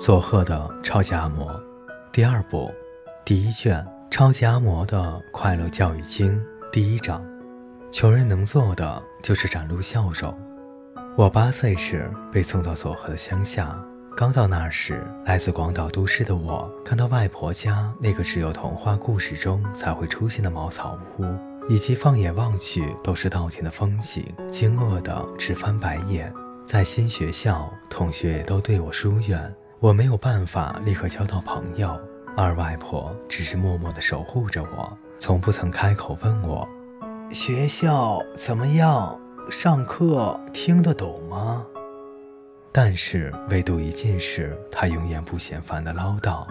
佐贺的超级阿嬷，第二部，第一卷《超级阿嬷的快乐教育经》第一章。穷人能做的就是展露笑容。我八岁时被送到佐贺的乡下，刚到那时，来自广岛都市的我看到外婆家那个只有童话故事中才会出现的茅草屋，以及放眼望去都是稻田的风景，惊愕的直翻白眼。在新学校，同学都对我疏远。我没有办法立刻交到朋友，二外婆只是默默地守护着我，从不曾开口问我：“学校怎么样？上课听得懂吗？”但是唯独一件事，她永远不嫌烦地唠叨：“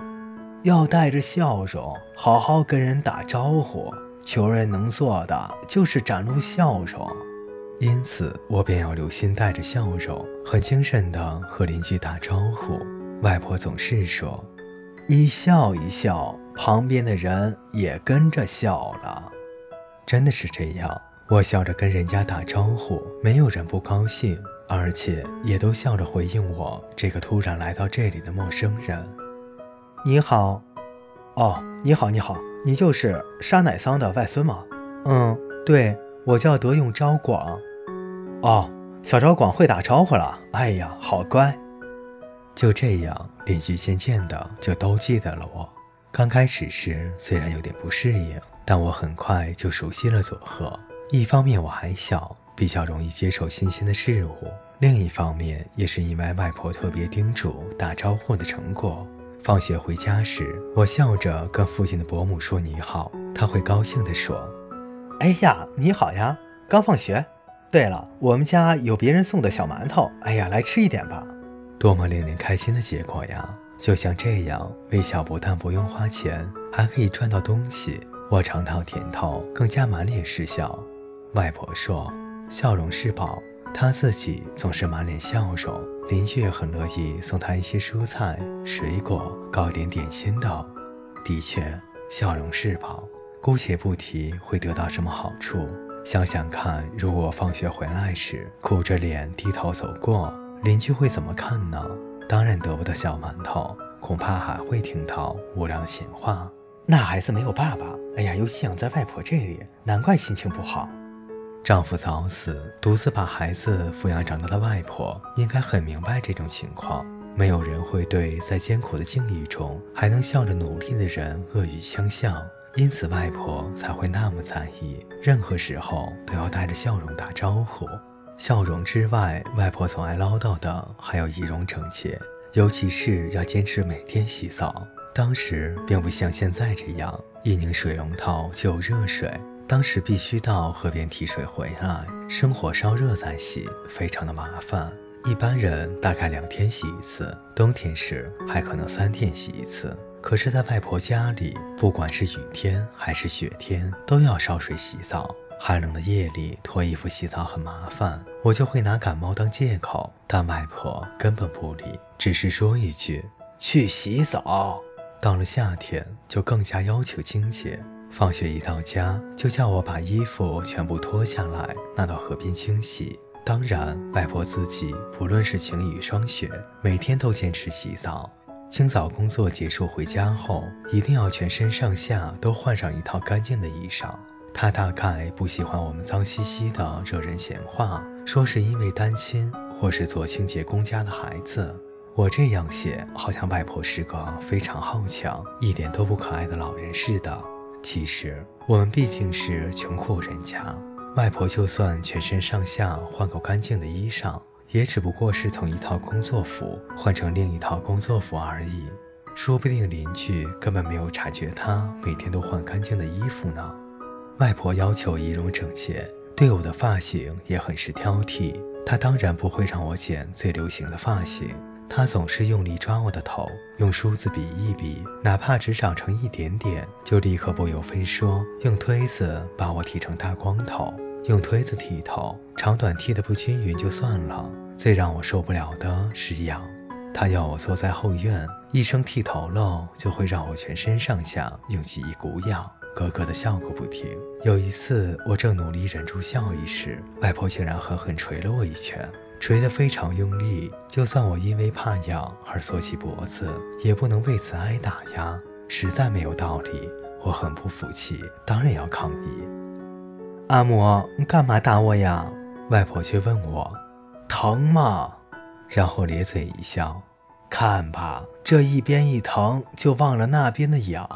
要带着笑容，好好跟人打招呼。穷人能做的就是展露笑容。”因此，我便要留心带着笑容，很精神地和邻居打招呼。外婆总是说：“你笑一笑，旁边的人也跟着笑了。”真的是这样，我笑着跟人家打招呼，没有人不高兴，而且也都笑着回应我这个突然来到这里的陌生人。你好，哦，你好，你好，你就是沙乃桑的外孙吗？嗯，对，我叫德永昭广。哦，小昭广会打招呼了。哎呀，好乖。就这样，邻居渐渐的就都记得了我。刚开始时虽然有点不适应，但我很快就熟悉了佐贺。一方面我还小，比较容易接受新鲜的事物；另一方面也是因为外婆特别叮嘱打招呼的成果。放学回家时，我笑着跟附近的伯母说你好，她会高兴地说：“哎呀，你好呀，刚放学。对了，我们家有别人送的小馒头，哎呀，来吃一点吧。”多么令人开心的结果呀！就像这样，微笑不但不用花钱，还可以赚到东西。我尝到甜头，更加满脸是笑。外婆说：“笑容是宝。”她自己总是满脸笑容，邻居也很乐意送她一些蔬菜、水果、糕点、点心的。的确，笑容是宝。姑且不提会得到什么好处，想想看，如果放学回来时苦着脸低头走过。邻居会怎么看呢？当然得不到小馒头，恐怕还会听到无良闲话。那孩子没有爸爸，哎呀，又寄养在外婆这里，难怪心情不好。丈夫早死，独自把孩子抚养长大的外婆，应该很明白这种情况。没有人会对在艰苦的境遇中还能笑着努力的人恶语相向，因此外婆才会那么在意，任何时候都要带着笑容打招呼。笑容之外，外婆总爱唠叨的还有仪容整洁，尤其是要坚持每天洗澡。当时并不像现在这样，一拧水龙头就有热水，当时必须到河边提水回来，生火烧热再洗，非常的麻烦。一般人大概两天洗一次，冬天时还可能三天洗一次。可是，在外婆家里，不管是雨天还是雪天，都要烧水洗澡。寒冷的夜里脱衣服洗澡很麻烦，我就会拿感冒当借口，但外婆根本不理，只是说一句去洗澡。到了夏天就更加要求清洁，放学一到家就叫我把衣服全部脱下来拿到河边清洗。当然，外婆自己不论是晴雨霜雪，每天都坚持洗澡。清早工作结束回家后，一定要全身上下都换上一套干净的衣裳。他大概不喜欢我们脏兮兮的惹人闲话，说是因为单亲或是做清洁工家的孩子。我这样写，好像外婆是个非常好强、一点都不可爱的老人似的。其实我们毕竟是穷苦人家，外婆就算全身上下换够干净的衣裳，也只不过是从一套工作服换成另一套工作服而已。说不定邻居根本没有察觉她每天都换干净的衣服呢。外婆要求仪容整洁，对我的发型也很是挑剔。她当然不会让我剪最流行的发型，她总是用力抓我的头，用梳子比一比，哪怕只长成一点点，就立刻不由分说用推子把我剃成大光头。用推子剃头，长短剃得不均匀就算了，最让我受不了的是痒。她要我坐在后院，一声剃头喽，就会让我全身上下涌起一股痒。咯咯的笑个不停。有一次，我正努力忍住笑意时，外婆竟然狠狠捶了我一拳。捶得非常用力。就算我因为怕痒而缩起脖子，也不能为此挨打呀，实在没有道理。我很不服气，当然要抗议。阿嬷，你干嘛打我呀？外婆却问我：“疼吗？”然后咧嘴一笑：“看吧，这一边一疼，就忘了那边的痒。”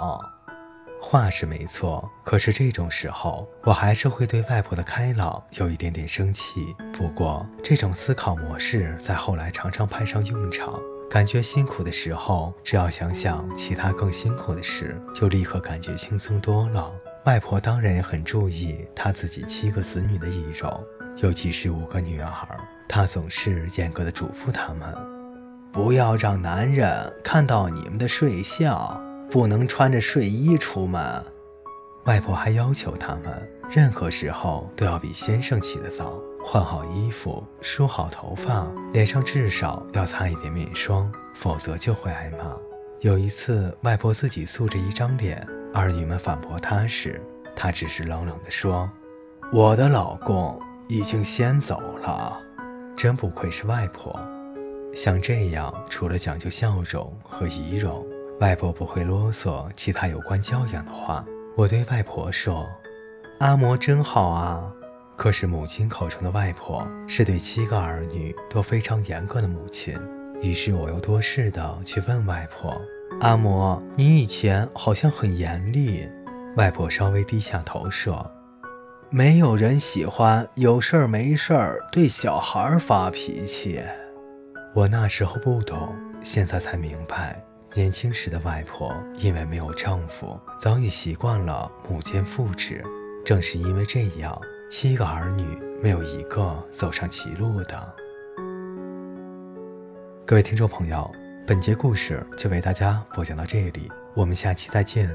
话是没错，可是这种时候，我还是会对外婆的开朗有一点点生气。不过，这种思考模式在后来常常派上用场。感觉辛苦的时候，只要想想其他更辛苦的事，就立刻感觉轻松多了。外婆当然也很注意她自己七个子女的仪容，尤其是五个女儿，她总是严格的嘱咐他们，不要让男人看到你们的睡相，不能穿着睡衣出门。外婆还要求他们，任何时候都要比先生起得早，换好衣服，梳好头发，脸上至少要擦一点面霜，否则就会挨骂。有一次，外婆自己素着一张脸。儿女们反驳她时，她只是冷冷地说：“我的老公已经先走了。”真不愧是外婆。像这样，除了讲究笑容和仪容，外婆不会啰嗦其他有关教养的话。我对外婆说：“阿嬷真好啊。”可是母亲口中的外婆是对七个儿女都非常严格的母亲。于是我又多事的去问外婆。阿嬷，你以前好像很严厉。外婆稍微低下头说：“没有人喜欢有事儿没事儿对小孩发脾气。”我那时候不懂，现在才明白，年轻时的外婆因为没有丈夫，早已习惯了母兼父职。正是因为这样，七个儿女没有一个走上歧路的。各位听众朋友。本节故事就为大家播讲到这里，我们下期再见。